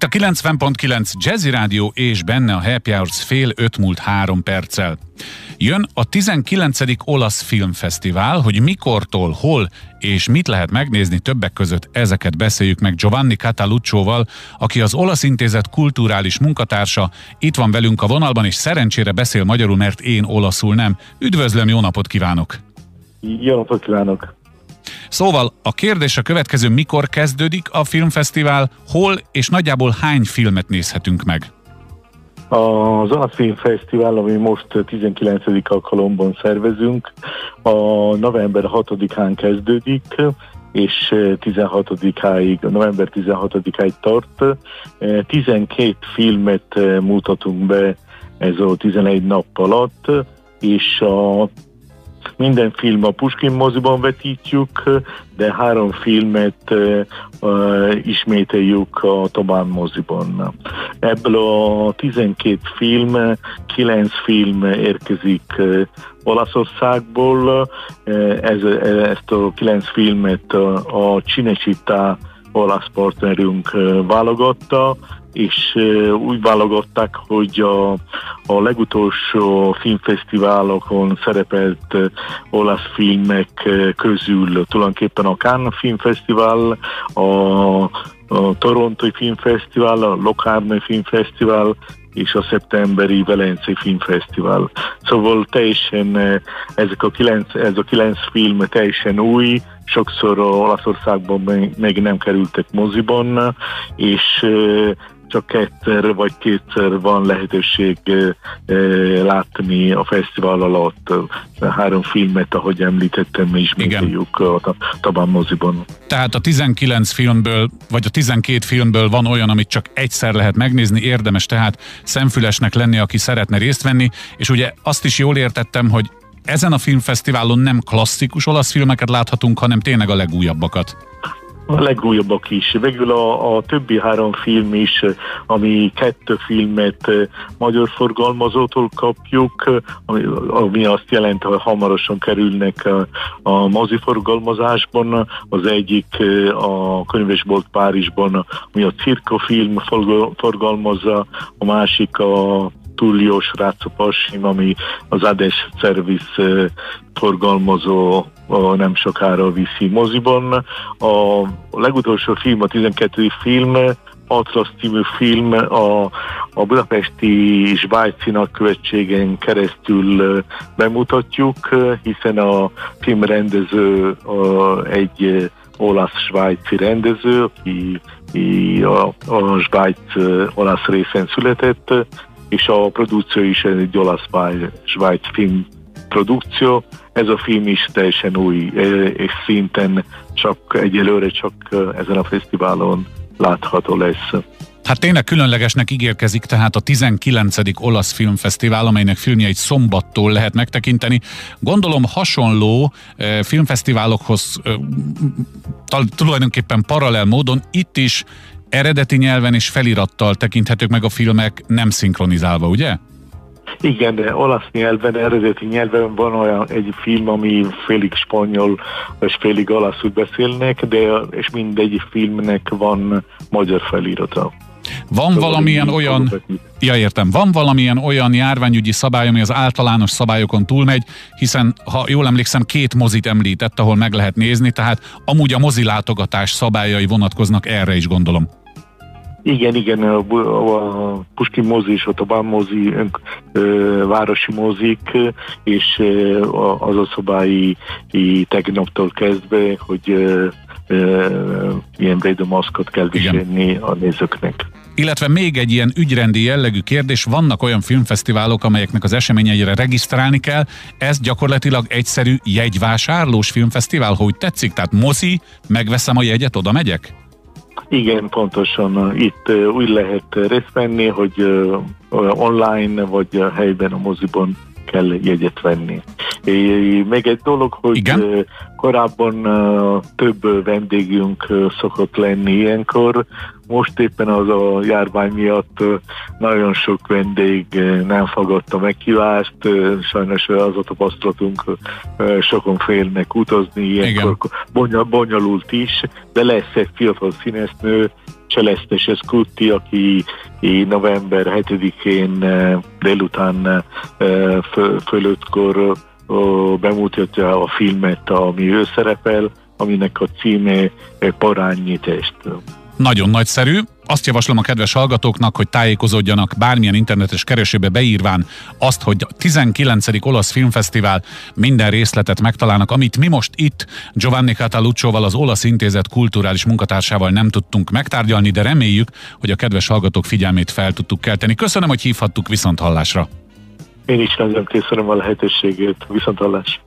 Itt a 90.9 Jazzy Rádió és benne a Happy Hours fél öt múlt három perccel. Jön a 19. olasz filmfesztivál, hogy mikortól, hol és mit lehet megnézni többek között ezeket beszéljük meg Giovanni Cataluccióval, aki az Olasz Intézet kulturális munkatársa, itt van velünk a vonalban, és szerencsére beszél magyarul, mert én olaszul nem. Üdvözlöm, jó napot kívánok! Jó napot kívánok! Szóval a kérdés a következő, mikor kezdődik a filmfesztivál, hol és nagyjából hány filmet nézhetünk meg? Az Olasz Filmfesztivál, ami most 19. alkalomban szervezünk, a november 6-án kezdődik, és 16-áig, november 16-áig tart. 12 filmet mutatunk be ez a 11 nap alatt, és a minden film a Puskin moziban vetítjük, de három filmet ismételjük a Tobán moziban. Ebből a 12 film, 9 film érkezik Olaszországból. Ez, ezt a 9 filmet a Cinecittà olasz partnerünk válogatta, és úgy válogatták, hogy a, a legutolsó filmfesztiválokon szerepelt olasz filmek közül tulajdonképpen a Cannes Filmfesztivál, a, a Torontói Filmfesztivál, a Locarno Filmfesztivál, és a szeptemberi Velencei Filmfesztivál. Szóval teljesen ezek a kilenc, ez a kilenc film teljesen új, sokszor Olaszországban még nem kerültek moziban, és csak egyszer vagy kétszer van lehetőség látni a fesztivál alatt három filmet, ahogy említettem, ismételjük a Tabán moziban. Tehát a 19 filmből, vagy a 12 filmből van olyan, amit csak egyszer lehet megnézni, érdemes tehát szemfülesnek lenni, aki szeretne részt venni, és ugye azt is jól értettem, hogy ezen a filmfesztiválon nem klasszikus olasz filmeket láthatunk, hanem tényleg a legújabbakat. A legújabbak is. Végül a, a többi három film is, ami kettő filmet eh, magyar forgalmazótól kapjuk, ami, ami azt jelenti, hogy hamarosan kerülnek a, a mozi forgalmazásban. Az egyik eh, a könyvesbolt Párizsban, ami a cirkofilm forgalmazza, a másik a Tullio Srácó Passim, ami az Ades Service forgalmazó nem sokára viszi moziban. A legutolsó film, a 12. film, Atlas című film a, a budapesti Svájci nagykövetségen keresztül bemutatjuk, hiszen a filmrendező a, egy olasz-svájci rendező, aki a, a Svájc olasz részen született, és a produkció is egy olasz-svájc film produkció. Ez a film is teljesen új, e, és szinten csak egyelőre csak e, ezen a fesztiválon látható lesz. Hát tényleg különlegesnek ígérkezik tehát a 19. olasz filmfesztivál, amelynek filmjeit szombattól lehet megtekinteni. Gondolom hasonló eh, filmfesztiválokhoz eh, tulajdonképpen paralel módon itt is eredeti nyelven és felirattal tekinthetők meg a filmek nem szinkronizálva, ugye? Igen, de olasz nyelven, eredeti nyelven van olyan egy film, ami félig spanyol és félig olaszul beszélnek, de és mindegy filmnek van magyar felirata. Van szóval valamilyen olyan, ja értem, van valamilyen olyan járványügyi szabály, ami az általános szabályokon túlmegy, hiszen ha jól emlékszem, két mozit említett, ahol meg lehet nézni, tehát amúgy a mozilátogatás szabályai vonatkoznak erre is gondolom. Igen, igen, a, a Puskin mozi és a Tabán mozi, önk, ö, városi mozik, és az a szobái tegnaptól kezdve, hogy ö, ö, ilyen védőmaszkot kell viselni a nézőknek. Illetve még egy ilyen ügyrendi jellegű kérdés, vannak olyan filmfesztiválok, amelyeknek az eseményeire regisztrálni kell, ez gyakorlatilag egyszerű jegyvásárlós filmfesztivál, hogy tetszik? Tehát mozi, megveszem a jegyet, oda megyek? Igen, pontosan. Itt úgy lehet részt venni, hogy online vagy helyben a moziban kell jegyet venni. Még egy dolog, hogy Igen? korábban több vendégünk szokott lenni ilyenkor, most éppen az a járvány miatt nagyon sok vendég nem fogadta meghívást, sajnos az a tapasztalatunk, sokon félnek utazni, ilyenkor bonyolult is, de lesz egy fiatal színesznő, Celeste Scutti, aki november 7-én délután fölöttkor bemutatja a filmet, ami ő szerepel, aminek a címe Parányi test. Nagyon nagyszerű. Azt javaslom a kedves hallgatóknak, hogy tájékozódjanak bármilyen internetes keresőbe beírván azt, hogy a 19. olasz filmfesztivál minden részletet megtalálnak, amit mi most itt Giovanni Cataluccióval, az Olasz Intézet kulturális munkatársával nem tudtunk megtárgyalni, de reméljük, hogy a kedves hallgatók figyelmét fel tudtuk kelteni. Köszönöm, hogy hívhattuk viszont hallásra. Én is nagyon köszönöm a lehetőségét, viszont hallás.